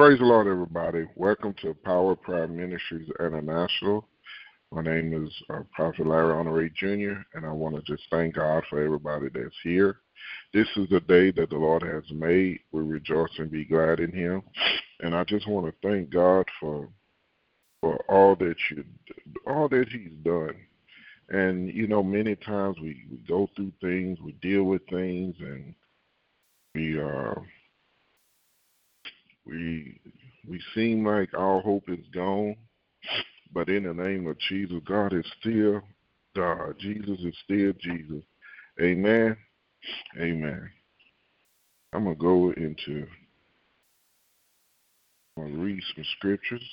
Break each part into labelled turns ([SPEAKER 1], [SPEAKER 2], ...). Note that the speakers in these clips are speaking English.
[SPEAKER 1] Praise the Lord, everybody. Welcome to Power Prayer Ministries International. My name is uh, Prophet Larry Honore Jr., and I want to just thank God for everybody that's here. This is the day that the Lord has made. We rejoice and be glad in Him. And I just want to thank God for for all that you all that He's done. And you know, many times we, we go through things, we deal with things, and we uh we we seem like our hope is gone, but in the name of Jesus, God is still God. Jesus is still Jesus. Amen. Amen. I'm gonna go into I'm gonna read some scriptures.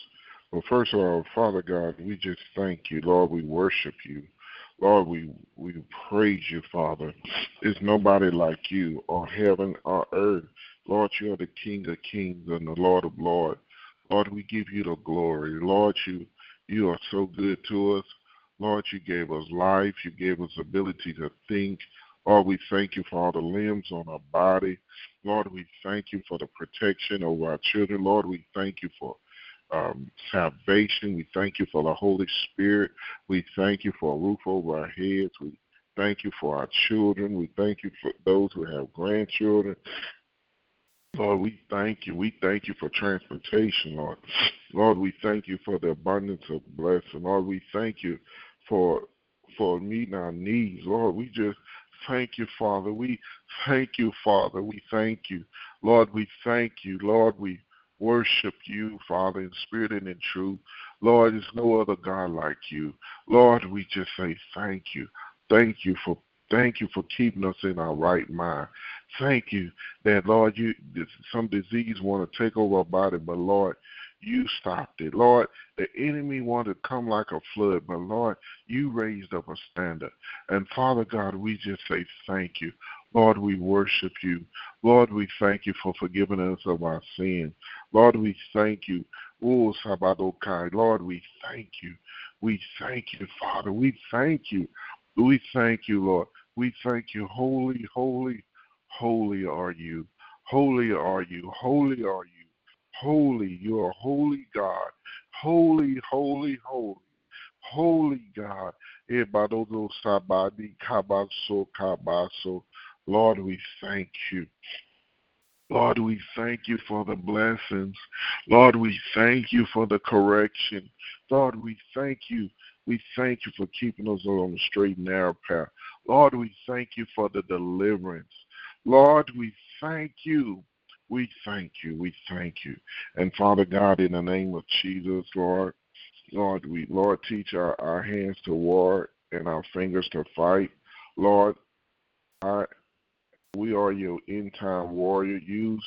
[SPEAKER 1] Well, first of all, Father God, we just thank you, Lord. We worship you. Lord, we, we praise you, Father. There's nobody like you on heaven or earth. Lord, you are the King of kings and the Lord of lords. Lord, we give you the glory. Lord, you you are so good to us. Lord, you gave us life. You gave us ability to think. Lord, we thank you for all the limbs on our body. Lord, we thank you for the protection over our children. Lord, we thank you for um, salvation. We thank you for the Holy Spirit. We thank you for a roof over our heads. We thank you for our children. We thank you for those who have grandchildren. Lord, we thank you. We thank you for transportation, Lord. Lord, we thank you for the abundance of blessing. Lord, we thank you for for meeting our needs. Lord, we just thank you, Father. We thank you, Father. We thank you. Lord, we thank you. Lord, we worship you, Father, in spirit and in truth. Lord, there's no other God like you. Lord, we just say thank you. Thank you for thank you for keeping us in our right mind. Thank you that Lord, you some disease want to take over our body, but Lord, you stopped it. Lord, the enemy wanted to come like a flood, but Lord, you raised up a standard. And Father God, we just say thank you. Lord, we worship you. Lord, we thank you for forgiving us of our sins. Lord, we thank you. Oh, Sabadokai. Lord, we thank you. We thank you, Father. We thank you. We thank you, Lord. We thank you. Holy, holy, holy are you. Holy are you. Holy are you. Holy, you are holy God. Holy, holy, holy. Holy God. Eh, Lord, we thank you. Lord, we thank you for the blessings. Lord, we thank you for the correction. Lord, we thank you. We thank you for keeping us on the straight and narrow path. Lord, we thank you for the deliverance. Lord, we thank you. We thank you. We thank you. And Father God, in the name of Jesus, Lord, Lord, we Lord teach our, our hands to war and our fingers to fight. Lord, I we are your end time warrior. Use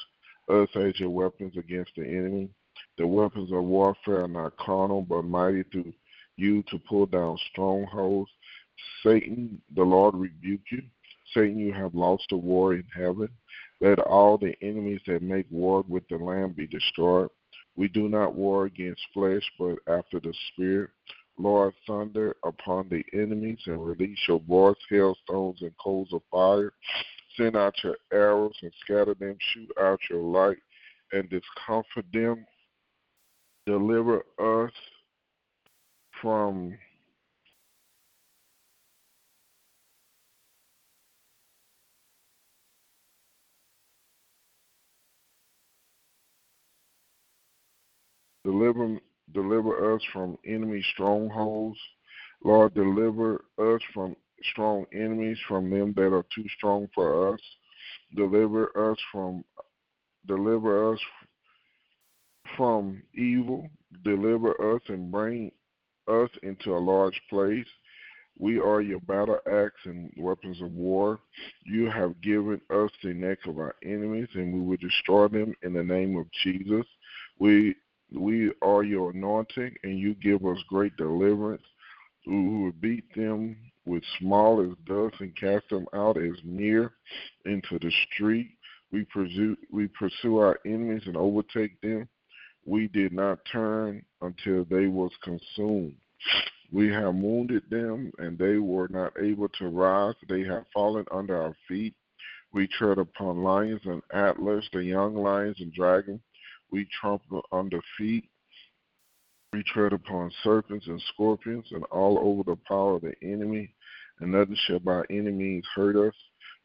[SPEAKER 1] us as your weapons against the enemy. The weapons of warfare are not carnal, but mighty through you to pull down strongholds. Satan, the Lord rebuke you. Satan, you have lost the war in heaven. Let all the enemies that make war with the Lamb be destroyed. We do not war against flesh, but after the Spirit. Lord, thunder upon the enemies and release your voice, hailstones, and coals of fire. Send out your arrows and scatter them. Shoot out your light and discomfort them. Deliver us from deliver deliver us from enemy strongholds. Lord, deliver us from strong enemies, from them that are too strong for us. Deliver us from deliver us from evil. Deliver us and bring us into a large place. We are your battle axe and weapons of war. You have given us the neck of our enemies, and we will destroy them in the name of Jesus. We we are your anointing, and you give us great deliverance. We will beat them with small as dust and cast them out as near into the street. We pursue, we pursue our enemies and overtake them. We did not turn until they was consumed. We have wounded them, and they were not able to rise. They have fallen under our feet. We tread upon lions and antlers, the young lions and dragons. We trample under feet. We tread upon serpents and scorpions and all over the power of the enemy, and nothing shall by any means hurt us.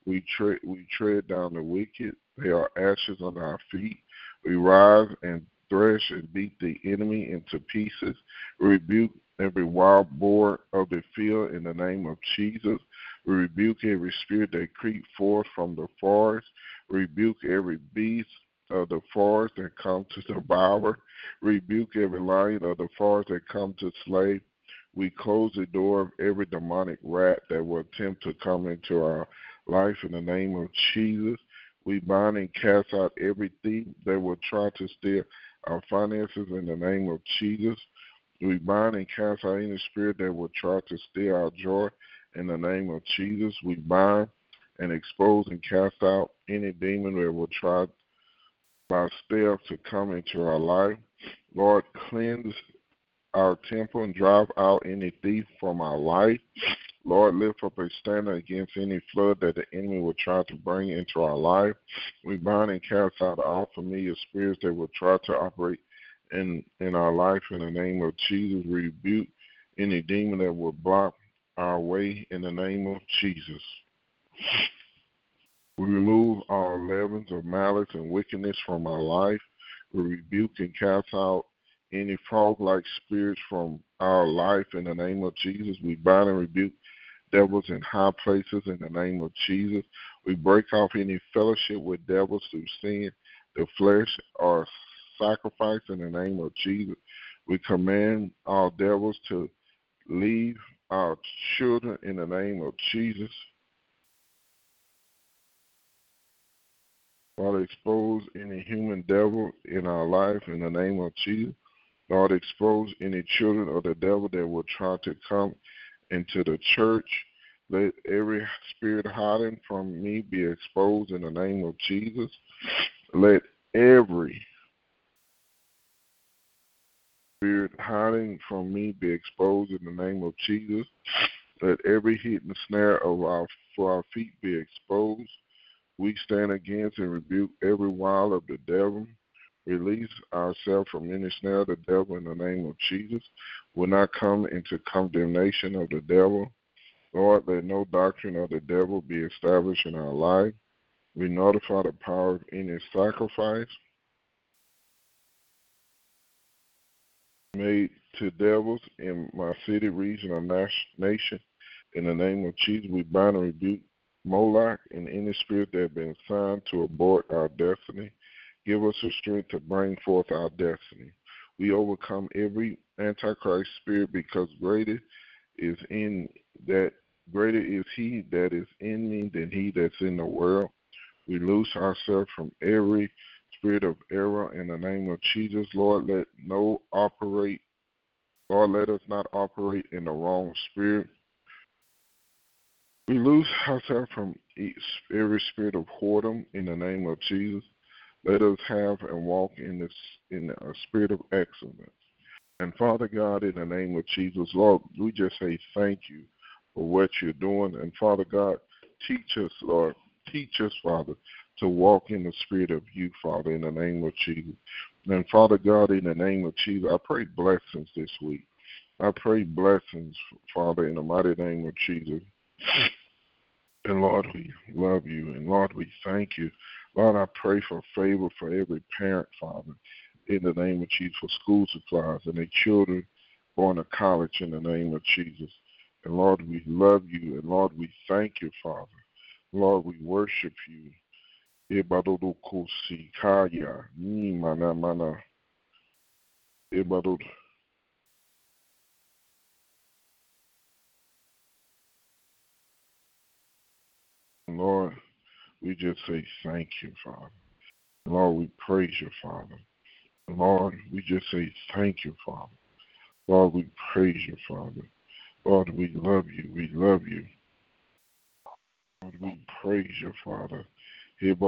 [SPEAKER 1] We tread, we tread down the wicked. They are ashes under our feet. We rise and thresh and beat the enemy into pieces. We rebuke every wild boar of the field in the name of Jesus. We rebuke every spirit that creep forth from the forest. We rebuke every beast of the forest that come to devour. Rebuke every lion of the forest that come to slay. We close the door of every demonic rat that will attempt to come into our life in the name of Jesus. We bind and cast out every thief that will try to steal our finances in the name of Jesus. We bind and cast out any spirit that will try to steal our joy in the name of Jesus. We bind and expose and cast out any demon that will try by stealth to come into our life. Lord, cleanse our temple and drive out any thief from our life. Lord, lift up a standard against any flood that the enemy will try to bring into our life. We bind and cast out all familiar spirits that will try to operate in in our life in the name of Jesus. We rebuke any demon that will block our way in the name of Jesus. We remove all leavens of malice and wickedness from our life. We rebuke and cast out any frog like spirits from our life in the name of Jesus. We bind and rebuke devils in high places in the name of Jesus. We break off any fellowship with devils through sin, the flesh, or sacrifice in the name of Jesus. We command all devils to leave our children in the name of Jesus. Lord, expose any human devil in our life in the name of Jesus. Lord, expose any children of the devil that will try to come into the church. Let every spirit hiding from me be exposed in the name of Jesus. Let every spirit hiding from me be exposed in the name of Jesus. Let every hidden snare of our for our feet be exposed. We stand against and rebuke every wile of the devil. Release ourselves from any snare of the devil in the name of Jesus. Will not come into condemnation of the devil. Lord, let no doctrine of the devil be established in our life. We notify the power of any sacrifice made to devils in my city, region, or nation. In the name of Jesus, we bind and rebuke Moloch and any spirit that has been assigned to abort our destiny. Give us the strength to bring forth our destiny. We overcome every antichrist spirit because greater is in that greater is he that is in me than he that's in the world. We loose ourselves from every spirit of error in the name of Jesus. Lord, let no operate Lord, let us not operate in the wrong spirit. We lose ourselves from every spirit of whoredom in the name of Jesus. Let us have and walk in this in a spirit of excellence. And Father God, in the name of Jesus, Lord, we just say thank you for what you're doing. And Father God, teach us, Lord, teach us, Father, to walk in the spirit of you, Father, in the name of Jesus. And Father God, in the name of Jesus, I pray blessings this week. I pray blessings, Father, in the mighty name of Jesus. And Lord, we love you. And Lord, we thank you. Lord, I pray for favor for every parent, Father, in the name of Jesus, for school supplies and their children going to college in the name of Jesus. And Lord, we love you. And Lord, we thank you, Father. Lord, we worship you. Kaya, ni mana mana. Lord, we just say thank you, Father. Lord, we praise you, Father. Lord, we just say thank you, Father. Lord, we praise you, Father. Lord, we love you. We love you. Lord, we praise you, Father. And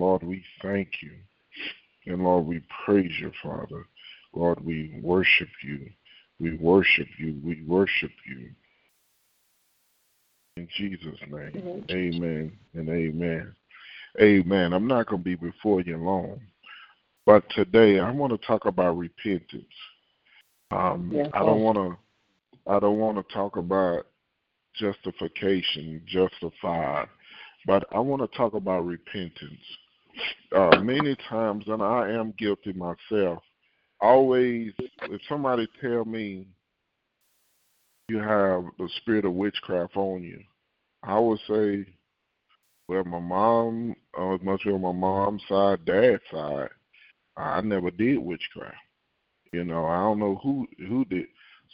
[SPEAKER 1] Lord, we thank you. And Lord, we praise you, Father. Lord, we worship you. We worship you. We worship you. In Jesus' name, amen and amen. Amen. I'm not going to be before you long. But today I want to talk about repentance. Um,
[SPEAKER 2] Yes,
[SPEAKER 1] I don't want to. I don't want to talk about justification, justified, but I want to talk about repentance. Uh, many times, and I am guilty myself. Always, if somebody tell me you have the spirit of witchcraft on you, I would say, well, my mom, uh, as much as my mom's side, dad's side, I never did witchcraft. You know, I don't know who who did.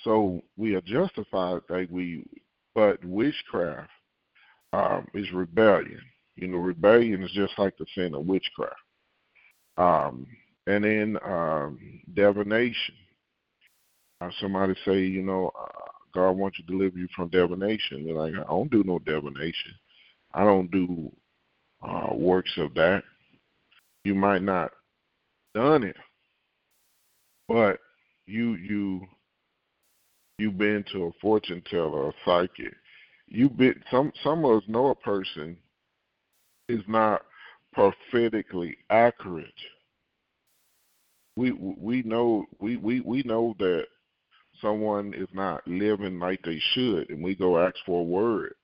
[SPEAKER 1] So we are justified that we, but witchcraft um, is rebellion. You know, rebellion is just like the sin of witchcraft. Um, and then um, divination. Uh, somebody say, you know, uh, God wants you to deliver you from divination. They're like, I don't do no divination. I don't do uh, works of that. You might not done it, but you you you've been to a fortune teller, a psychic. You been some some of us know a person is not prophetically accurate. We we know we, we, we know that someone is not living like they should, and we go ask for a word.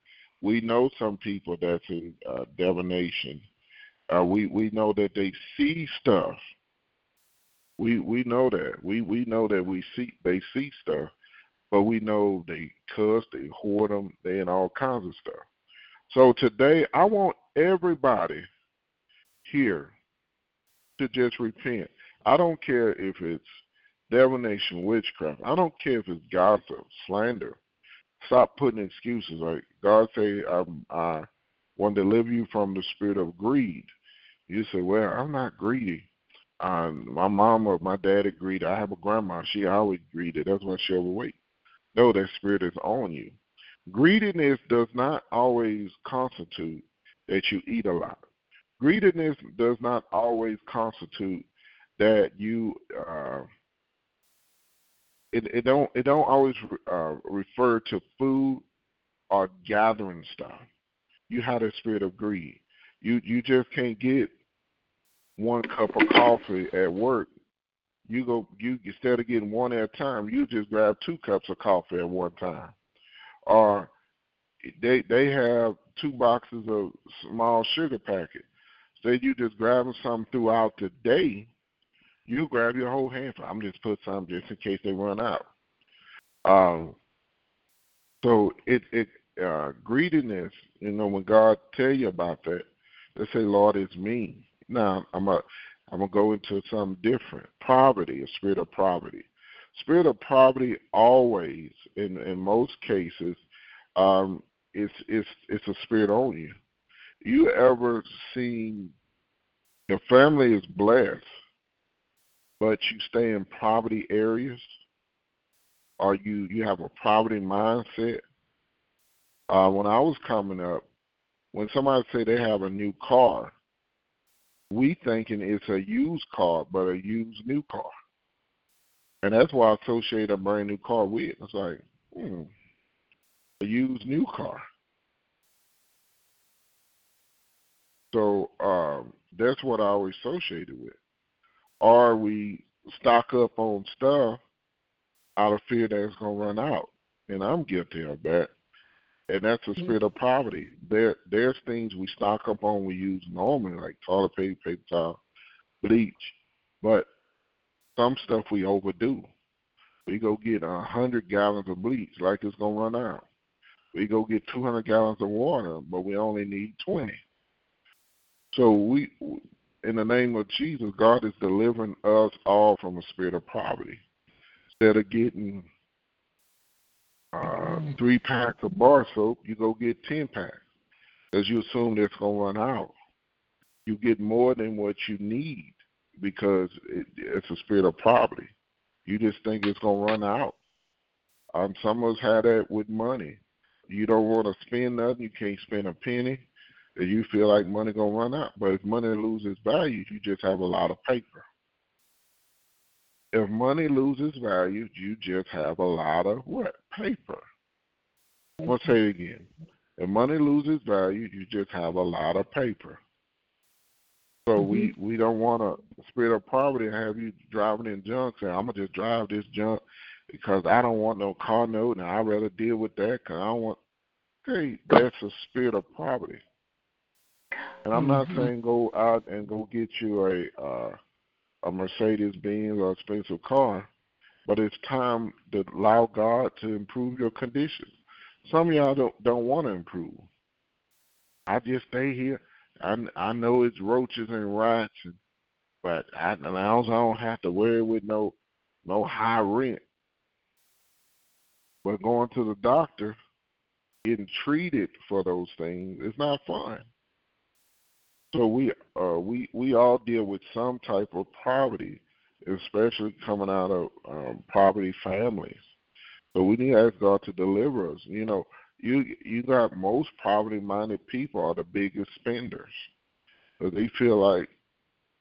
[SPEAKER 1] We know some people that's in uh, divination. Uh, we we know that they see stuff. We we know that we we know that we see they see stuff, but we know they cuss, they hoard them, they and all kinds of stuff. So today, I want everybody here to just repent. I don't care if it's divination, witchcraft. I don't care if it's gossip, slander. Stop putting excuses. Like God say, I, I want to deliver you from the spirit of greed. You say, well, I'm not greedy. Um, my mom or my dad agreed. I have a grandma. She always greedy. That's why she overweight. No, that spirit is on you. Greediness does not always constitute that you eat a lot. Greediness does not always constitute that you uh, it, it don't it don't always uh, refer to food or gathering stuff. You have a spirit of greed. You you just can't get one cup of coffee at work. You go you instead of getting one at a time, you just grab two cups of coffee at one time. Or they they have two boxes of small sugar packets. Say you just grabbing some throughout the day, you grab your whole handful. I'm just put some just in case they run out. Um, so it it uh, greediness, you know, when God tell you about that, they say, Lord, it's me. Now I'm a I'm gonna go into something different. Poverty, a spirit of poverty. Spirit of poverty always, in in most cases, um, it's it's it's a spirit on you. You ever seen your family is blessed, but you stay in poverty areas, or you you have a poverty mindset? Uh, when I was coming up, when somebody say they have a new car, we thinking it's a used car, but a used new car. And that's why I associate a brand new car with. It's like, hmm, a used new car. So um, that's what I always associated with. Or we stock up on stuff out of fear that it's going to run out. And I'm guilty of that. And that's a spirit of poverty. There, there's things we stock up on we use normally, like toilet paper, paper towel, bleach. But some stuff we overdo. We go get a hundred gallons of bleach like it's gonna run out. We go get two hundred gallons of water, but we only need twenty. So we, in the name of Jesus, God is delivering us all from a spirit of poverty. Instead of getting uh, three packs of bar soap, you go get ten packs, because you assume it's gonna run out. You get more than what you need because it, it's a spirit of poverty. You just think it's gonna run out. Um, some of us had that with money. You don't want to spend nothing. You can't spend a penny. And you feel like money gonna run out. But if money loses value, you just have a lot of paper. If money loses value, you just have a lot of what? Paper. I'll say it again. If money loses value, you just have a lot of paper. So mm-hmm. we we don't want a spirit of poverty and have you driving in junk saying I'm gonna just drive this junk because I don't want no car note and I'd rather deal with that because I don't want. Okay, that's a spirit of poverty. And I'm mm-hmm. not saying go out and go get you a uh, a Mercedes Benz or expensive car, but it's time to allow God to improve your condition. Some of y'all don't don't want to improve. I just stay here. I I know it's roaches and rats, and, but I, as I don't have to worry with no no high rent. But going to the doctor, getting treated for those things is not fun. So we uh, we we all deal with some type of poverty, especially coming out of um, poverty families. So we need to ask God to deliver us. You know, you you got most poverty-minded people are the biggest spenders. So they feel like,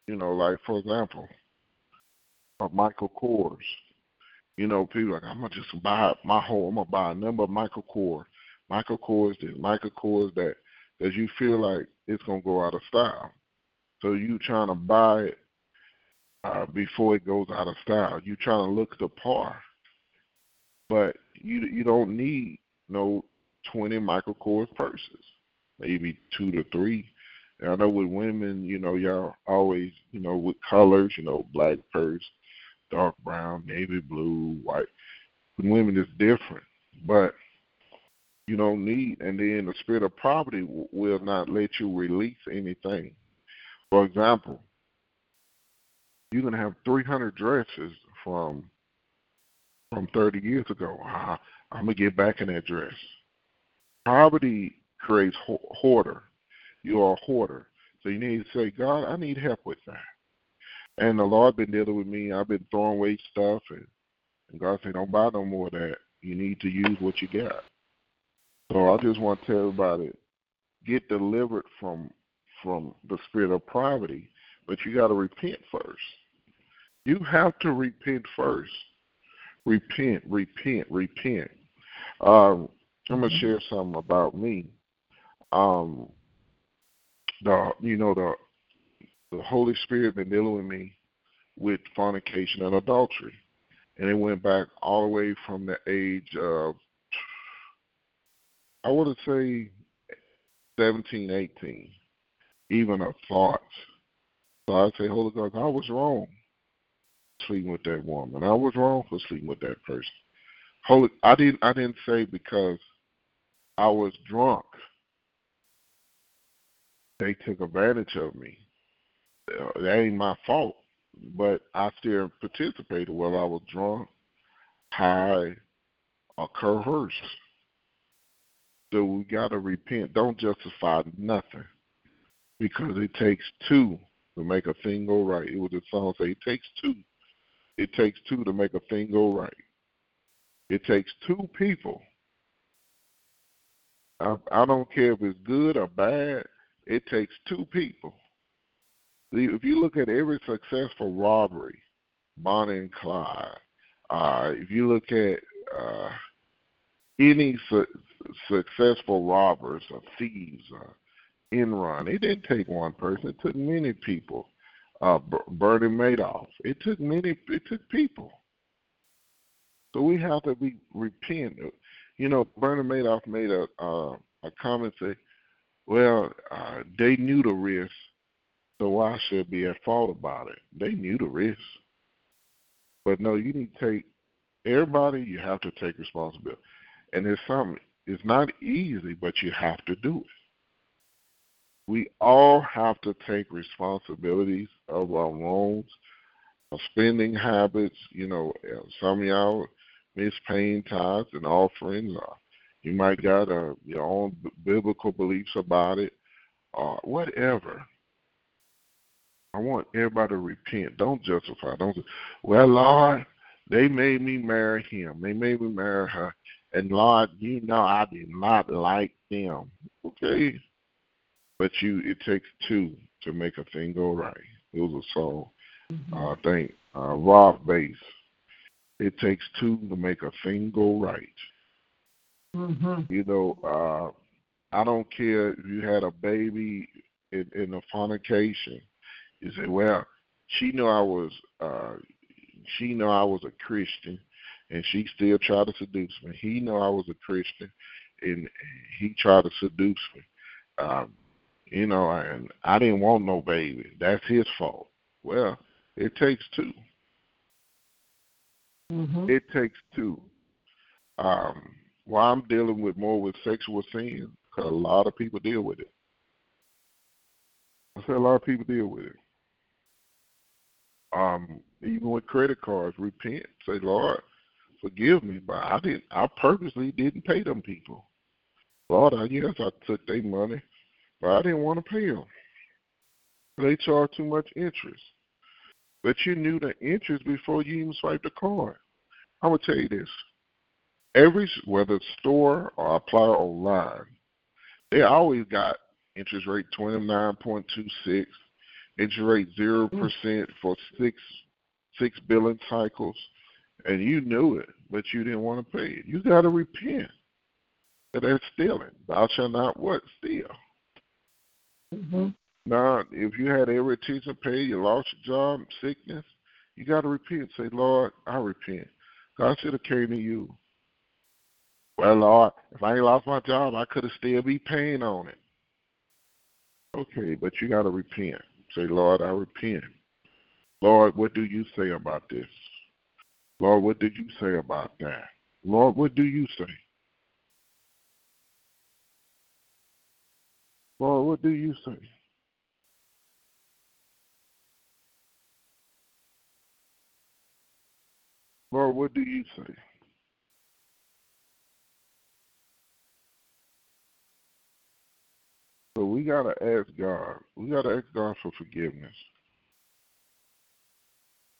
[SPEAKER 1] you know, like for example, uh, Michael Kors. You know, people like I'm gonna just buy my whole. I'm gonna buy a number of Michael Kors. Michael Kors this, Michael Kors that, because you feel like it's gonna go out of style. So you trying to buy it uh, before it goes out of style. You trying to look the par, but you you don't need no 20 Michael Kors purses, maybe two to three. And I know with women, you know, y'all always, you know, with colors, you know, black purse, dark brown, navy blue, white. With women, it's different, but you don't need, and then the spirit of poverty will not let you release anything. For example, you can have 300 dresses from from 30 years ago. Ah, I'm gonna get back in that dress. Poverty creates hoarder. You are a hoarder, so you need to say, God, I need help with that. And the Lord been dealing with me. I've been throwing away stuff, and, and God said, don't buy no more of that. You need to use what you got. So I just want to tell everybody, get delivered from from the spirit of poverty, but you got to repent first. You have to repent first. Repent, repent, repent. Um, I'm gonna mm-hmm. share something about me. Um, the you know the the Holy Spirit been dealing with me with fornication and adultery, and it went back all the way from the age of I would say 17, 18, even a thought. So I say, Holy God, I was wrong sleeping with that woman. I was wrong for sleeping with that person. Holy, I didn't. I didn't say because I was drunk. They took advantage of me. Uh, that ain't my fault, but I still participated whether I was drunk, high, or coerced. So we got to repent. Don't justify nothing because it takes two to make a thing go right. It was a song say it takes two. It takes two to make a thing go right. It takes two people. I, I don't care if it's good or bad. It takes two people. If you look at every successful robbery, Bonnie and Clyde, uh, if you look at uh, any su- successful robbers or thieves or Enron. It didn't take one person. It took many people. Uh, Bernie Madoff. It took many. It took people. So we have to be repent. You know, Bernie Madoff made a uh, a comment say, "Well, uh, they knew the risk, so I should be at fault about it. They knew the risk, but no, you need to take everybody. You have to take responsibility, and it's something it's not easy, but you have to do it. We all have to take responsibilities of our wrongs, our spending habits. You know, some of y'all miss paying tithes and offerings. Or you might got a, your own biblical beliefs about it, or whatever. I want everybody to repent. Don't justify. Don't. Well, Lord, they made me marry him. They made me marry her. And Lord, you know I did not like them. Okay. But you it takes two to make a thing go right. It was a song. Mm-hmm. Uh, I think uh, Rob Base. It takes two to make a thing go right. Mm-hmm. You know, uh, I don't care if you had a baby in, in a fornication. You say, well, she knew I was uh she knew I was a Christian and she still tried to seduce me. He knew I was a Christian and he tried to seduce me. Um, you know, and I didn't want no baby. That's his fault. Well, it takes 2
[SPEAKER 2] Mm-hmm.
[SPEAKER 1] It takes two. Um, why I'm dealing with more with sexual sin, because a lot of people deal with it. I said a lot of people deal with it. Um, even with credit cards, repent. Say, Lord, forgive me, but I didn't. I purposely didn't pay them people. Lord, I yes, I took their money, but I didn't want to pay them. They charge too much interest. But you knew the interest before you even swiped the card. I'm gonna tell you this: every whether store or apply online, they always got interest rate twenty nine point two six, interest rate zero percent for six six billing cycles, and you knew it, but you didn't want to pay it. You got to repent. That that's stealing. Thou shalt not what steal.
[SPEAKER 2] Mm-hmm.
[SPEAKER 1] Now, if you had every teacher pay, you lost your job, sickness, you got to repent. Say, Lord, I repent. God should have came to you. Well, Lord, if I ain't lost my job, I could have still be paying on it. Okay, but you got to repent. Say, Lord, I repent. Lord, what do you say about this? Lord, what did you say about that? Lord, what do you say? Lord, what do you say? Lord, what do you say? So we gotta ask God. We gotta ask God for forgiveness.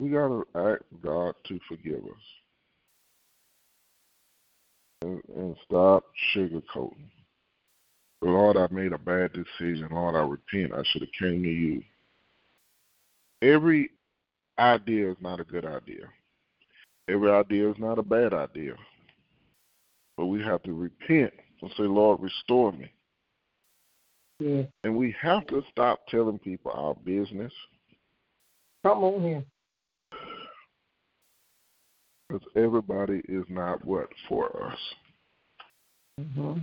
[SPEAKER 1] We gotta ask God to forgive us. And, and stop sugarcoating. Lord, I made a bad decision. Lord, I repent. I should have came to you. Every idea is not a good idea. Every idea is not a bad idea. But we have to repent and say, Lord, restore me.
[SPEAKER 2] Yeah.
[SPEAKER 1] And we have to stop telling people our business
[SPEAKER 2] Come on here.
[SPEAKER 1] Because everybody is not what for us.
[SPEAKER 2] Mm-hmm.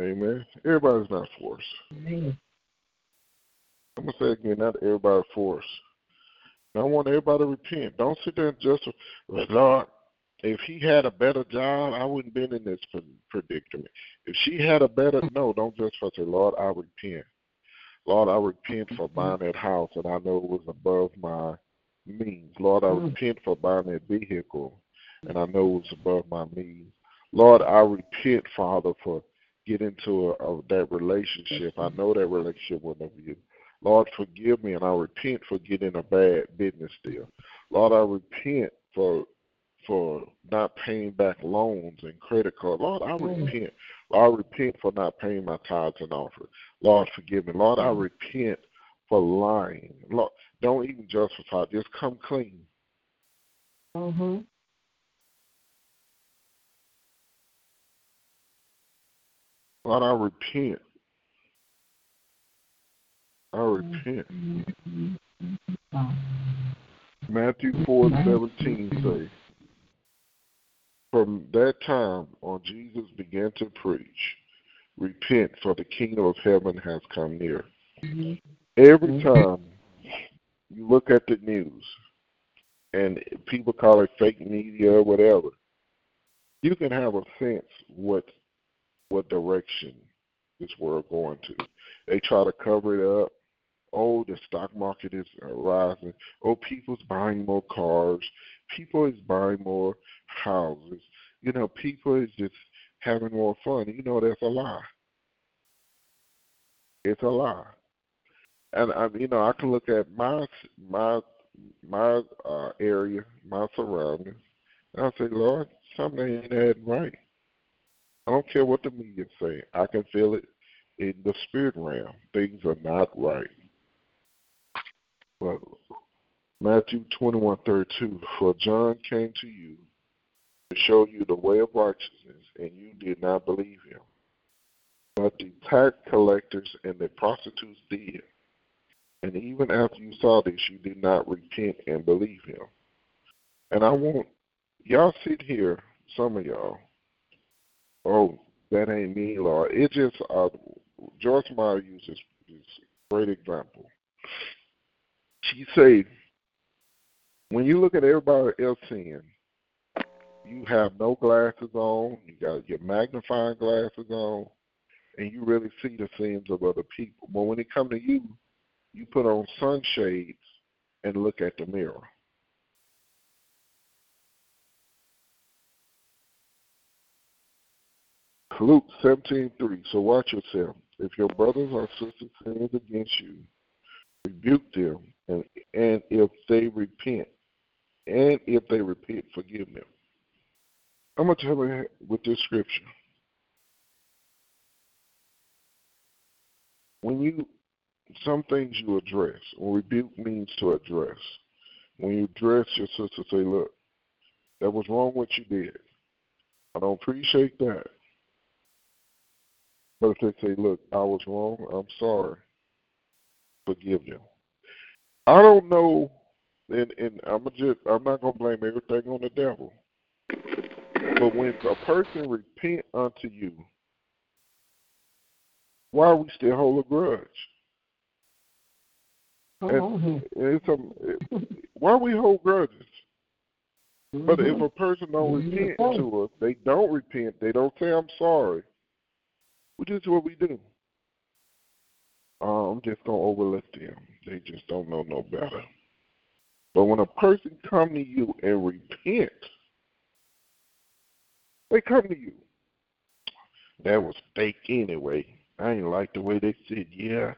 [SPEAKER 1] Amen. Everybody's not for us.
[SPEAKER 2] Amen.
[SPEAKER 1] I'm gonna say again, not everybody for us. And I want everybody to repent. Don't sit there and just, Lord, if he had a better job, I wouldn't been in this predicament. If she had a better, no, don't just say, Lord, I repent. Lord, I repent for mm-hmm. buying that house and I know it was above my means. Lord, I mm-hmm. repent for buying that vehicle and I know it was above my means. Lord, I repent, Father, for getting into a, a, that relationship. I know that relationship wasn't of you. Lord, forgive me, and I repent for getting a bad business deal. Lord, I repent for for not paying back loans and credit cards. Lord, I mm-hmm. repent. Lord, I repent for not paying my tithes and offerings. Lord, forgive me. Lord, I mm-hmm. repent for lying. Lord, don't even justify. Just come clean.
[SPEAKER 2] Mm-hmm.
[SPEAKER 1] Lord, I repent. I repent. Mm-hmm. Matthew four seventeen say, From that time on Jesus began to preach, Repent, for the kingdom of heaven has come near. Mm-hmm. Every mm-hmm. time you look at the news and people call it fake media or whatever, you can have a sense what what direction this world going to. They try to cover it up. Oh, the stock market is rising. Oh, people's buying more cars. People is buying more houses. You know, people is just having more fun. You know, that's a lie. It's a lie. And I, you know, I can look at my my my uh, area, my surroundings, and I say, Lord, something ain't adding right. I don't care what the media say. I can feel it in the spirit realm. Things are not right. But Matthew twenty one thirty two, for John came to you to show you the way of righteousness, and you did not believe him. But the tax collectors and the prostitutes did. And even after you saw this, you did not repent and believe him. And I want y'all sit here, some of y'all. Oh, that ain't me, Lord. It just uh, Joyce Meyer uses this great example. She said, when you look at everybody else sin, you have no glasses on, you got your magnifying glasses on, and you really see the sins of other people. But when it comes to you, you put on sunshades and look at the mirror. Luke seventeen three. So watch yourself. If your brothers or sisters sin against you, rebuke them, and and if they repent, and if they repent, forgive them. I'm gonna tell you with this scripture. When you some things you address, rebuke means to address. When you address your sister, say, "Look, that was wrong what you did. I don't appreciate that." But if they say, look, I was wrong, I'm sorry, forgive them. I don't know, and, and I'm just I'm not gonna blame everything on the devil. But when a person repent unto you, why we still hold a grudge?
[SPEAKER 2] On.
[SPEAKER 1] It's a, why we hold grudges?
[SPEAKER 2] Mm-hmm.
[SPEAKER 1] But if a person don't
[SPEAKER 2] Mhm.
[SPEAKER 1] repent to us, they don't repent. They don't say I'm sorry. This is what we do. I'm just gonna overlook them. They just don't know no better. But when a person come to you and repent, they come to you. That was fake anyway. I ain't like the way they said, yeah,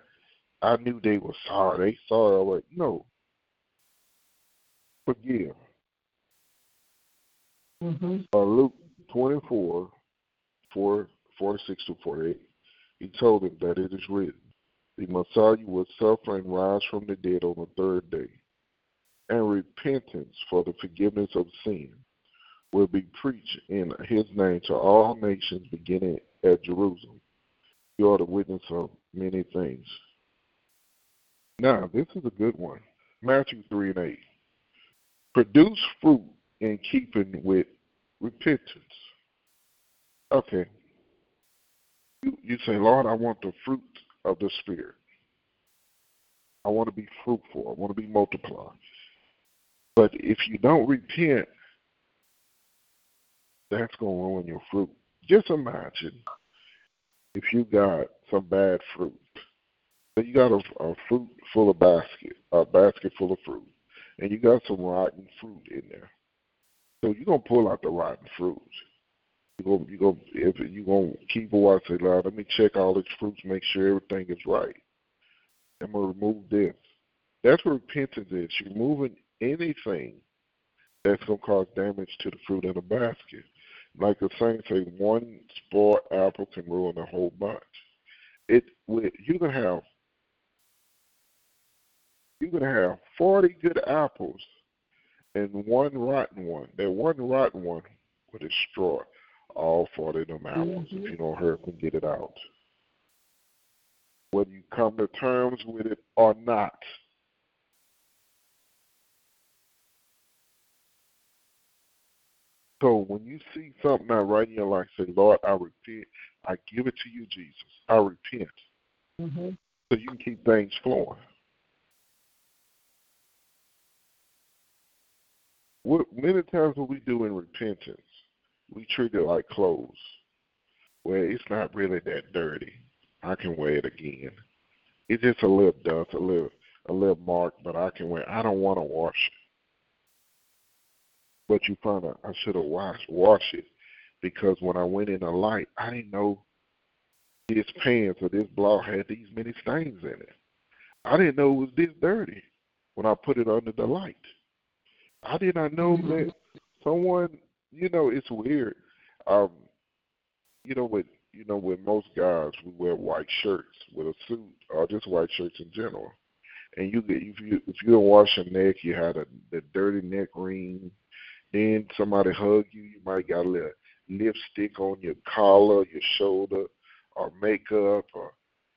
[SPEAKER 1] I knew they were sorry. They sorry. I was like, no. Forgive.
[SPEAKER 2] Mm-hmm.
[SPEAKER 1] uh, Luke 24, 4, 46 to 48, he told him that it is written, the Messiah will suffer and rise from the dead on the third day, and repentance for the forgiveness of sin will be preached in his name to all nations beginning at Jerusalem. You are the witness of many things. Now, this is a good one. Matthew 3 and 8. Produce fruit in keeping with repentance. Okay. You, you say, Lord, I want the fruit of the Spirit. I want to be fruitful. I want to be multiplied. But if you don't repent, that's going to ruin your fruit. Just imagine if you got some bad fruit. So you got a, a fruit full of basket, a basket full of fruit, and you got some rotten fruit in there. So you're gonna pull out the rotten fruit. You're gonna you gonna if you gonna keep a watch, say, Lord, let me check all these fruits, make sure everything is right. I'm gonna remove this. That's what repentance is. You're removing anything that's gonna cause damage to the fruit in the basket. Like the saying say, one spoiled apple can ruin a whole bunch. It you can have you can have forty good apples and one rotten one. That one rotten one will destroy all forty of them apples
[SPEAKER 2] Mhm.
[SPEAKER 1] if you don't hurry up and get it out. Whether you come to terms with it or not. So when you see something not right in your life, say, Lord, I repent. I give it to you, Jesus. I repent.
[SPEAKER 2] Mm-hmm.
[SPEAKER 1] So you can keep things flowing. What many times what we do in repentance, we treat it like clothes, Well, it's not really that dirty. I can wear it again. It's just a little dust, a little a little mark, but I can wear. I don't want to wash it. But you find out I should have washed wash it because when I went in the light, I didn't know this pants or this blouse had these many stains in it. I didn't know it was this dirty when I put it under the light. I did not know
[SPEAKER 2] Mhm.
[SPEAKER 1] that someone, you know, it's weird. Um, you know, with you know, with most guys, we wear white shirts with a suit, or just white shirts in general. And you get if you if you don't wash your neck, you had a the dirty neck ring. Then somebody hug you, you might got a little lipstick on your collar, your shoulder, or makeup or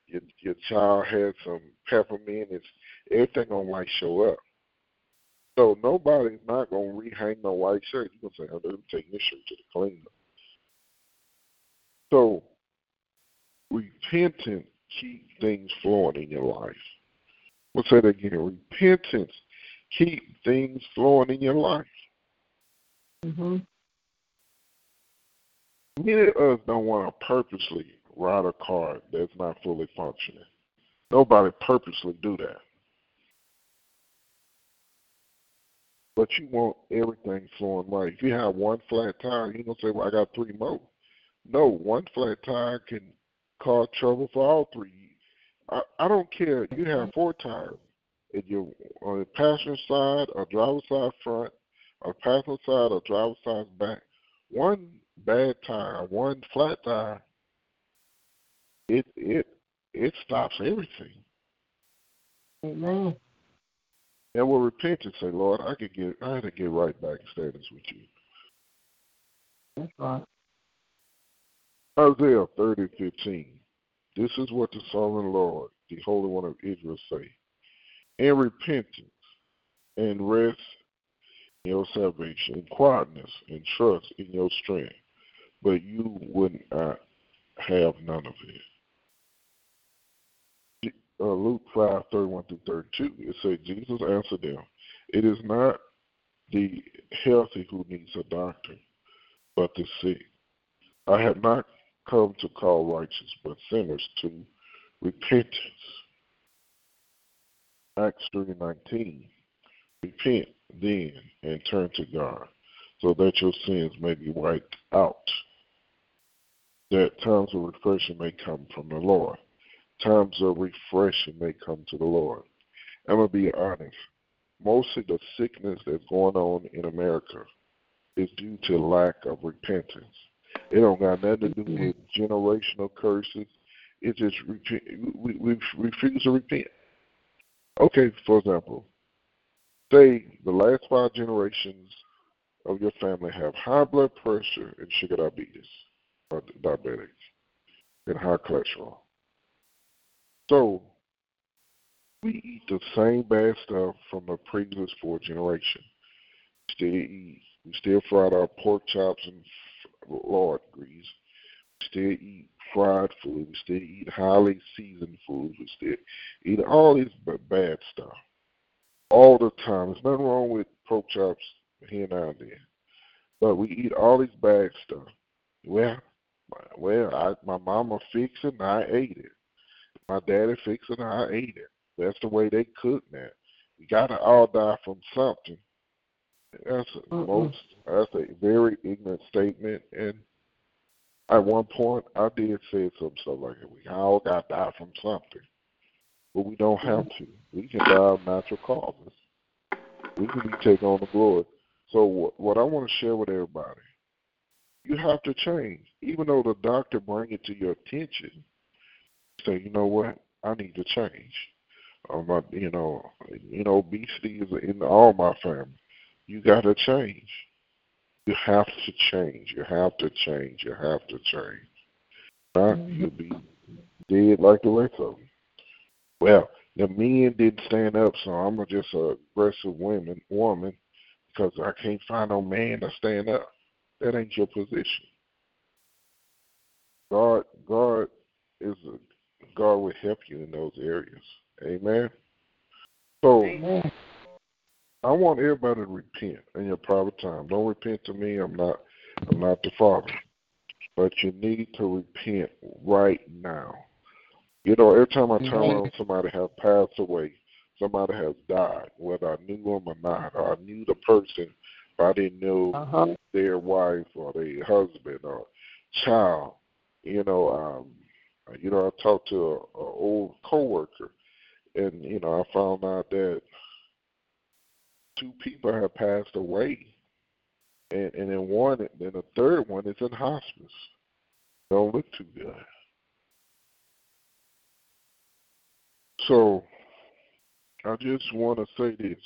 [SPEAKER 1] your your child had some peppermint, it's everything gonna like show up. So nobody's not gonna rehang no white shirt. You're gonna say, Oh, let me take this shirt to the cleaner. So repentance keep things flowing in your life. We'll say that again. Repentance keep things flowing in your life.
[SPEAKER 2] Mm-hmm.
[SPEAKER 1] Many of us don't want to purposely ride a car that's not fully functioning. Nobody purposely do that. But you want everything flowing right. If you have one flat tire, you're gonna say, Well, I got three more. No, one flat tire can cause trouble for all three. I, I don't care. You have four tires. If you're on the passenger side or driver's side front, or passenger side or driver's side back, one bad tire, one flat tire, it it it stops everything.
[SPEAKER 2] Amen.
[SPEAKER 1] And with repentance, say, Lord, I could get I had to get right back in status with you.
[SPEAKER 2] That's right.
[SPEAKER 1] Isaiah thirty fifteen. This is what the sovereign Lord, the Holy One of Israel, say. In repentance and rest in your salvation, in quietness and trust in your strength, but you would not have none of it. Uh, Luke five thirty one through thirty two. It says Jesus answered them, It is not the healthy who needs a doctor, but the sick. I have not come to call righteous, but sinners to repentance. Acts three nineteen. Repent then and turn to God, so that your sins may be wiped out. That times of refreshing may come from the Lord. Times of refreshing may come to the Lord. I'm gonna be honest. Most of the sickness that's going on in America is due to lack of repentance. It don't got nothing to do mm-hmm. with generational curses. It just we, we refuse to repent. Okay, for example, say the last five generations of your family have high blood pressure and sugar diabetes, or diabetics, and high cholesterol. So we eat the same bad stuff from the previous four generations. We still eat, we still fried our pork chops and lard grease. We still eat fried food. We still eat highly seasoned food. We still eat all this bad stuff all the time. There's nothing wrong with pork chops here and then, but we eat all this bad stuff. Well, well, I, my mama fixed it and I ate it. My daddy fixed it and I ate it. That's the way they cook now. We gotta all die from something. That's a
[SPEAKER 2] Mm-mm.
[SPEAKER 1] most that's a very ignorant statement and at one point I did say some stuff like that. We all gotta die from something. But we don't mm-hmm. have to. We can die of natural causes. We can be taking on the glory. So what, what I want to share with everybody, you have to change. Even though the doctor bring it to your attention, say, you know what, I need to change. Um, I, you know, you know, obesity is in all my family. You got to change. You have to change. You have to change. You have to change. Not
[SPEAKER 2] Mhm.
[SPEAKER 1] you'll be dead like the rest of them. Well, the men didn't stand up, so I'm just a aggressive woman woman because I can't find no man to stand up. That ain't your position. God, God is a, God will help you in those areas. Amen. So
[SPEAKER 2] Amen.
[SPEAKER 1] I want everybody to repent in your private time. Don't repent to me. I'm not. I'm not the father. But you need to repent right now. You know, every time I turn around, somebody has passed away. Somebody has died, whether I knew them or not, or I knew the person, but I didn't know
[SPEAKER 2] Uh huh.
[SPEAKER 1] their wife or their husband or child. You know, um, Uh, you know, I talked to a, a old coworker, and you know, I found out that two people have passed away, and and then one, and then a third one is in hospice. Don't look too good. So, I just want to say this: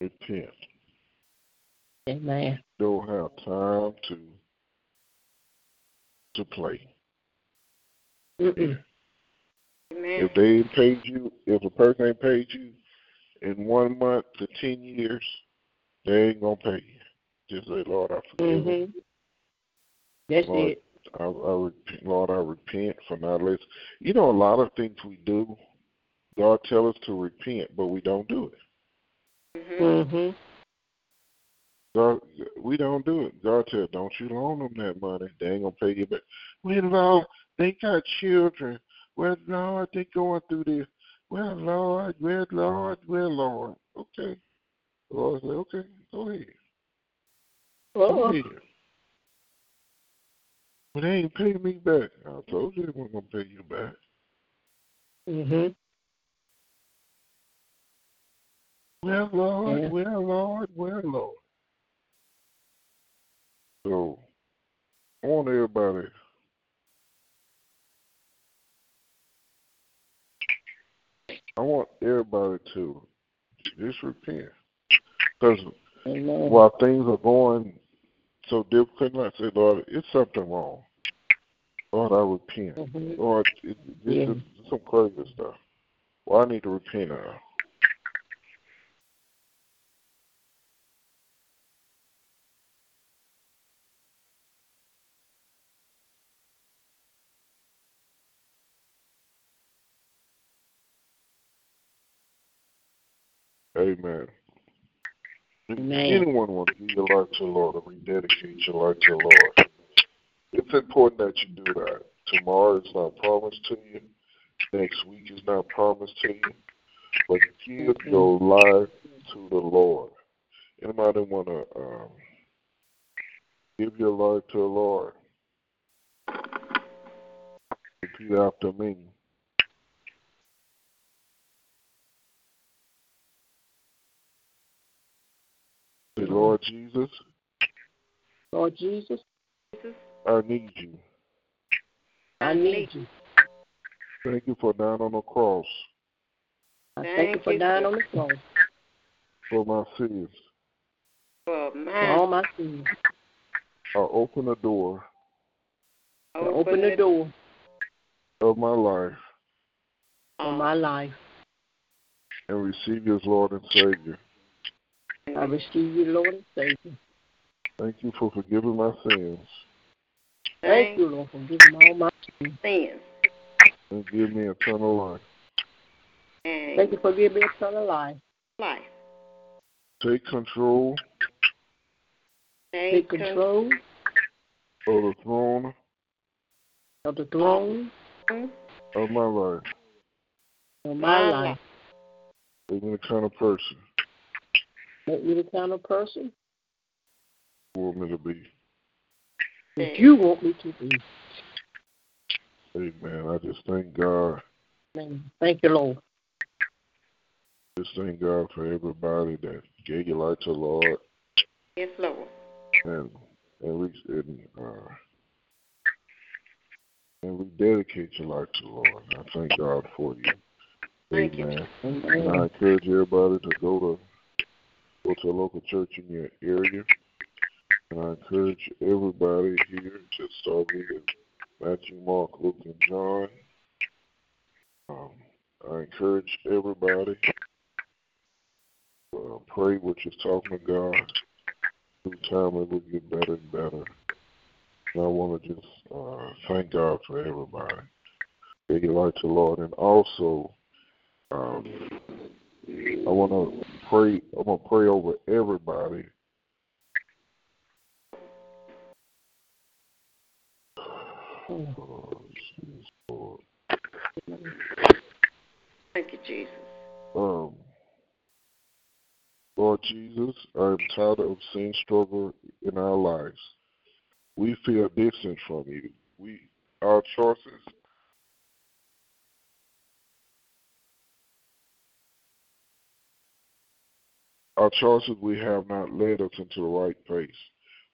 [SPEAKER 1] repent.
[SPEAKER 2] Amen.
[SPEAKER 1] Don't have time to to play.
[SPEAKER 2] Mm-mm.
[SPEAKER 1] If they ain't paid you, if a person ain't paid you in one month to ten years, they ain't gonna pay you. Just say, Lord, I forgive them.
[SPEAKER 2] Mm-hmm. That's
[SPEAKER 1] Lord,
[SPEAKER 2] it.
[SPEAKER 1] I, I repent, Lord, I repent for not listening. You know, a lot of things we do, God tell us to repent, but we don't do it.
[SPEAKER 3] Mhm.
[SPEAKER 2] Mm-hmm.
[SPEAKER 1] God, we don't do it. God said, "Don't you loan them that money? They ain't gonna pay you back." Well, Lord, they got children. Well, Lord, they going through this. Well, Lord, well, Lord, well, Lord. Okay. The Lord said, "Okay, go ahead, go ahead." But they ain't paying me back. I told you they weren't gonna pay you back.
[SPEAKER 2] Mm-hmm.
[SPEAKER 1] Well, Lord,
[SPEAKER 2] Yeah.
[SPEAKER 1] well, Lord, well, Lord. So, I want everybody. I want everybody to just repent. Because while things are going so difficult, I say, Lord, it's something wrong. Lord, I repent.
[SPEAKER 2] Mm-hmm.
[SPEAKER 1] Lord, it, it,
[SPEAKER 2] Yeah.
[SPEAKER 1] it's some crazy stuff. Well, I need to repent of. Amen. If
[SPEAKER 2] Amen.
[SPEAKER 1] anyone wants to give your life to the Lord or rededicate your life to the Lord, it's important that you do that. Tomorrow is not promised to you. Next week is not promised to you. But give your life to the Lord. Anybody want to um, give your life to the Lord? Repeat after me. Say, Lord Jesus,
[SPEAKER 2] Lord Jesus,
[SPEAKER 3] Jesus,
[SPEAKER 1] I need you.
[SPEAKER 2] I need you.
[SPEAKER 1] Thank you for dying on the cross
[SPEAKER 2] I thank,
[SPEAKER 3] Thank
[SPEAKER 2] you for
[SPEAKER 3] you,
[SPEAKER 2] dying
[SPEAKER 3] sir.
[SPEAKER 2] on the cross
[SPEAKER 1] for my sins.
[SPEAKER 3] for
[SPEAKER 2] for all my sins.
[SPEAKER 1] I open the door
[SPEAKER 2] To open the door
[SPEAKER 1] of my life
[SPEAKER 2] Of my life.
[SPEAKER 1] and receive you as Lord and Savior.
[SPEAKER 2] I receive you, Lord and Savior.
[SPEAKER 1] Thank you for forgiving my sins
[SPEAKER 2] Thank you, Lord, for giving all my sins.
[SPEAKER 3] Sins.
[SPEAKER 1] and give me eternal life.
[SPEAKER 3] And
[SPEAKER 2] Thank you for giving me eternal life.
[SPEAKER 3] life.
[SPEAKER 1] Take control
[SPEAKER 2] Take control
[SPEAKER 1] of the throne
[SPEAKER 2] of the throne
[SPEAKER 1] of my life.
[SPEAKER 2] of my
[SPEAKER 3] My
[SPEAKER 2] life.
[SPEAKER 1] Make me the kind of person
[SPEAKER 2] Make me the kind of person
[SPEAKER 1] you want me to be.
[SPEAKER 2] that you want me to be.
[SPEAKER 1] Amen. I just thank God.
[SPEAKER 2] Amen. Thank you, Lord.
[SPEAKER 1] Just thank God for everybody that gave your life to the Lord
[SPEAKER 3] Yes, Lord.
[SPEAKER 1] and and we and, uh, and rededicate your life to the Lord. I thank God for you.
[SPEAKER 3] Thank you,
[SPEAKER 1] Amen. And I encourage everybody to go to go to a local church in your area. And I encourage everybody here to start reading Matthew, Mark, Luke, and John. Um, I encourage everybody to uh, pray what you're talking to God. Through time, it will get better and better. And I want to just uh, thank God for everybody. Give your life to the Lord. And also, um, I want to pray. I'm gonna pray over everybody. Oh.
[SPEAKER 3] Thank you, Jesus.
[SPEAKER 1] Um, Lord Jesus, I am tired of sin struggle in our lives. We feel distant from you. We our choices our choices we have not led us into the right place.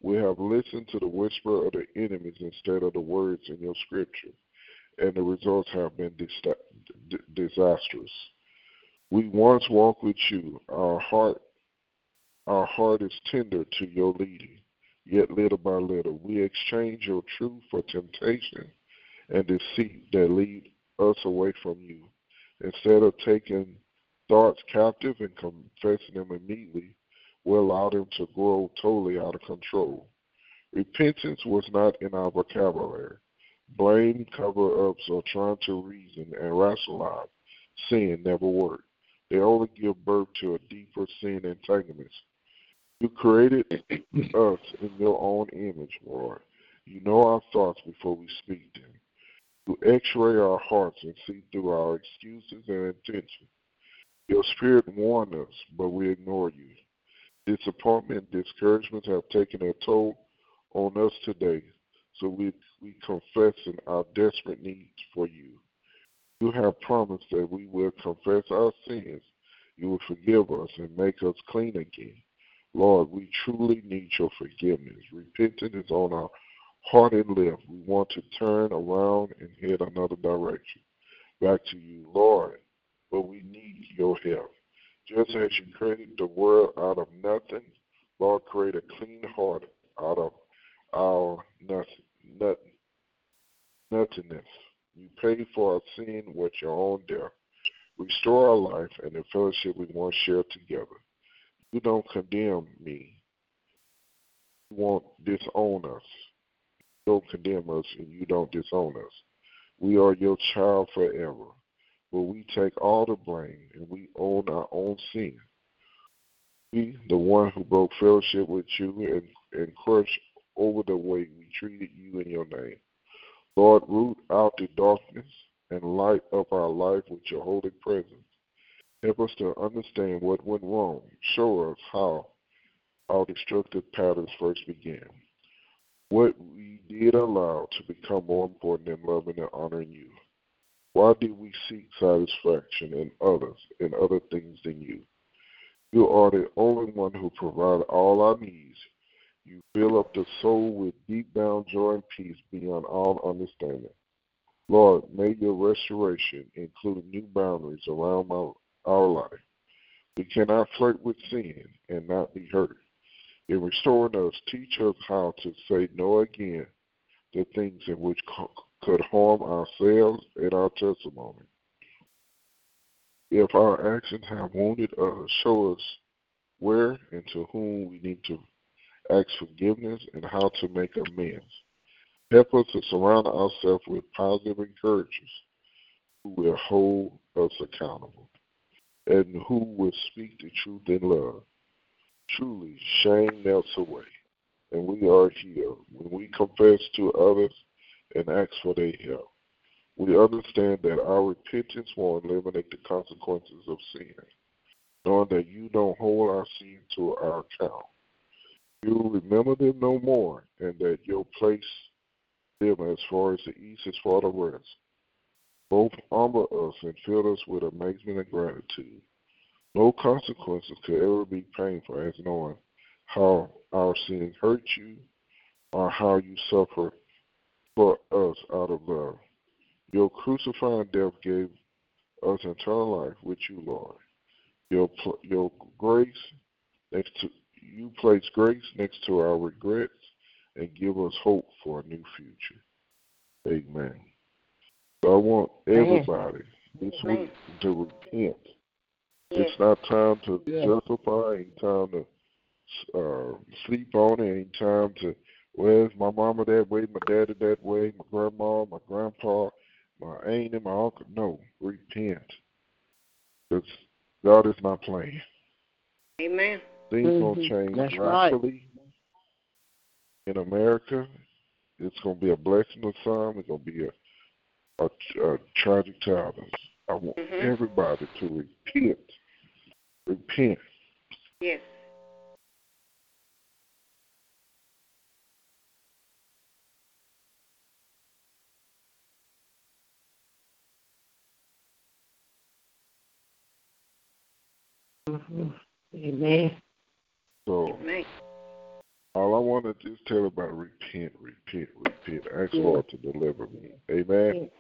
[SPEAKER 1] We have listened to the whisper of the enemies instead of the words in your scripture, and the results have been d- disastrous. We once walked with you. Our heart, our heart is tender to your leading. yet little by little we exchange your truth for temptation and deceit that lead us away from you. Instead of taking thoughts captive and confessing them immediately, we allow them to grow totally out of control. Repentance was not in our vocabulary. Blame, cover ups, or trying to reason and rationalize sin never work. They only give birth to a deeper sin entanglement. You created us in your own image, Lord. You know our thoughts before we speak them. You x ray our hearts and see through our excuses and intentions. Your spirit warned us, but we ignore you. Disappointment and discouragement have taken a toll on us today, so we, we confess in our desperate needs for you. You have promised that we will confess our sins. You will forgive us and make us clean again. Lord, we truly need your forgiveness. Repentance is on our heart and lips. We want to turn around and head another direction. Back to you, Lord, but we need your help. Just as you created the world out of nothing, Lord, create a clean heart out of our nothing, nothing, nothingness. You paid for our sin with your own death. Restore our life and the fellowship we once shared together. You don't condemn me. You won't disown us. You don't condemn us and you don't disown us. We are your child forever. But we take all the blame and we own our own sin. We, the one who broke fellowship with you and, and crushed over the way we treated you in your name. Lord, root out the darkness and light up our life with your holy presence. Help us to understand what went wrong. Show us how our destructive patterns first began. What we did allow to become more important than loving and honoring you. Why do we seek satisfaction in others in other things than you? You are the only one who provides all our needs. You fill up the soul with deep bound joy and peace beyond all understanding. Lord, may your restoration include new boundaries around my, our life. We cannot flirt with sin and not be hurt. In restoring us, teach us how to say no again to things in which could harm ourselves and our testimony. If our actions have wounded us, show us where and to whom we need to ask forgiveness and how to make amends. Help us to surround ourselves with positive encouragers who will hold us accountable and who will speak the truth in love. Truly, shame melts away, and we are healed when we confess to others and ask for their help. We understand that our repentance will eliminate the consequences of sin, knowing that you don't hold our sin to our account. You remember them no more, and that your place them as far as the east is far the west. Both humble us and fill us with amazement and gratitude. No consequences could ever be painful as knowing how our sins hurt you or how you suffer for us out of love. Your crucifying death gave us eternal life with you, Lord. Your your grace next to you place grace next to our regrets and give us hope for a new future. Amen. So I want everybody this week to repent. It's not time to justify, ain't time to uh, sleep on it, ain't time to Where's my mama that way, my daddy that way, my grandma, my grandpa, my aunt and my uncle? No, repent. Because God is not playing.
[SPEAKER 3] Amen.
[SPEAKER 1] Things
[SPEAKER 2] Mhm.
[SPEAKER 1] gonna change
[SPEAKER 2] That's right.
[SPEAKER 1] in America. It's gonna be a blessing to some. It's gonna be a a, a tragic time. I want
[SPEAKER 3] Mhm.
[SPEAKER 1] everybody to repent. Repent.
[SPEAKER 3] Yes.
[SPEAKER 2] Amen.
[SPEAKER 1] So
[SPEAKER 3] Amen.
[SPEAKER 1] all I want to just tell about repent, repent, repent. Ask
[SPEAKER 2] Yeah.
[SPEAKER 1] Lord to deliver me. Amen.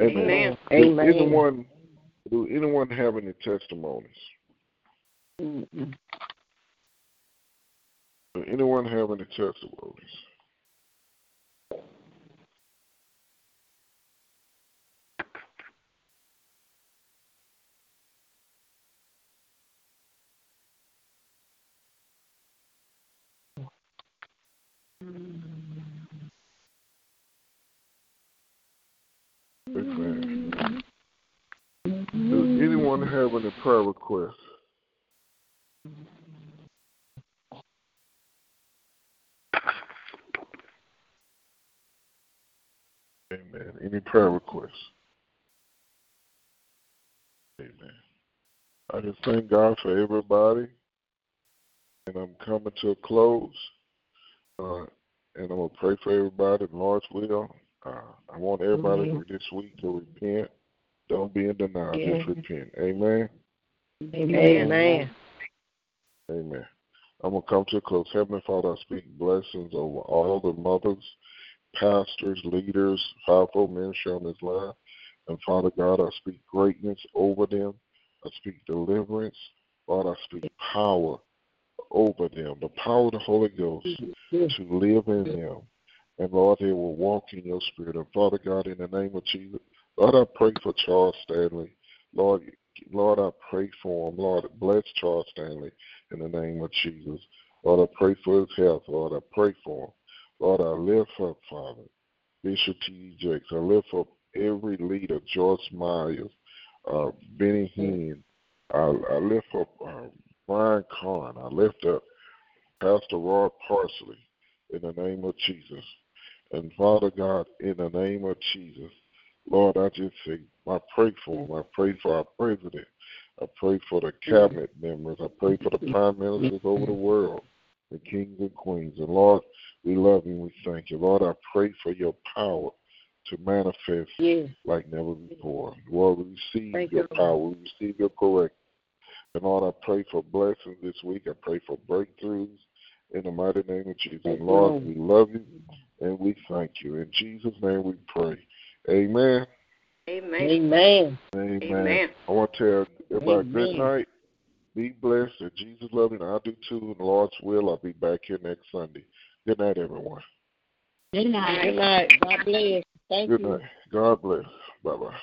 [SPEAKER 1] Amen.
[SPEAKER 3] Amen.
[SPEAKER 1] Do
[SPEAKER 2] Amen.
[SPEAKER 1] anyone do anyone have any testimonies?
[SPEAKER 2] Mm-mm.
[SPEAKER 1] Does anyone have any testimonies? Amen. Does anyone have any prayer requests? Amen. Any prayer requests? Amen. I just thank God for everybody. And I'm coming to a close. Uh, and I'm going to pray for everybody Lord's will. Uh, I want everybody Amen. this week to repent. Don't be in denial. Yeah. Just repent. Amen.
[SPEAKER 2] Amen.
[SPEAKER 1] Amen. Amen. I'm going to come to a close. Heavenly Father, I speak blessings over all the mothers, pastors, leaders, powerful ministry on this line. And Father God, I speak greatness over them. I speak deliverance. Lord, I speak power over them, the power of the Holy Ghost to live in them. And Lord, they will walk in your spirit. And Father God, in the name of Jesus, Lord, I pray for Charles Stanley. Lord, Lord, I pray for him. Lord, bless Charles Stanley in the name of Jesus. Lord, I pray for his health. Lord, I pray for him. Lord, I lift up, Father, Bishop T. Jakes. I lift up every leader, George Myers, uh, Benny Hinn. I, I lift up uh, Brian Carn. I lift up Pastor Rod Parsley in the name of Jesus. And Father God, in the name of Jesus, Lord, I just say, I pray for him. I pray for our president. I pray for the mm-hmm. cabinet members. I pray for the prime ministers over the mm-hmm. world, the kings and queens. And Lord, we love you. We thank you. Lord, I pray for your power to manifest like never before. Lord, we receive thank your you. power. We receive your correct. And Lord, I pray for blessings this week. I pray for breakthroughs in the mighty name of Jesus. And Lord, we love you and we thank you. In Jesus' name we pray. Amen.
[SPEAKER 3] Amen.
[SPEAKER 2] Amen.
[SPEAKER 1] Amen. Amen. I want to tell everybody good night. Be blessed. And Jesus love you. And I do too. In the Lord's will, I'll be back here next Sunday. Good night, everyone.
[SPEAKER 2] Good night. Good night. God bless. Thank
[SPEAKER 1] good
[SPEAKER 2] you.
[SPEAKER 1] night. God bless. Bye bye.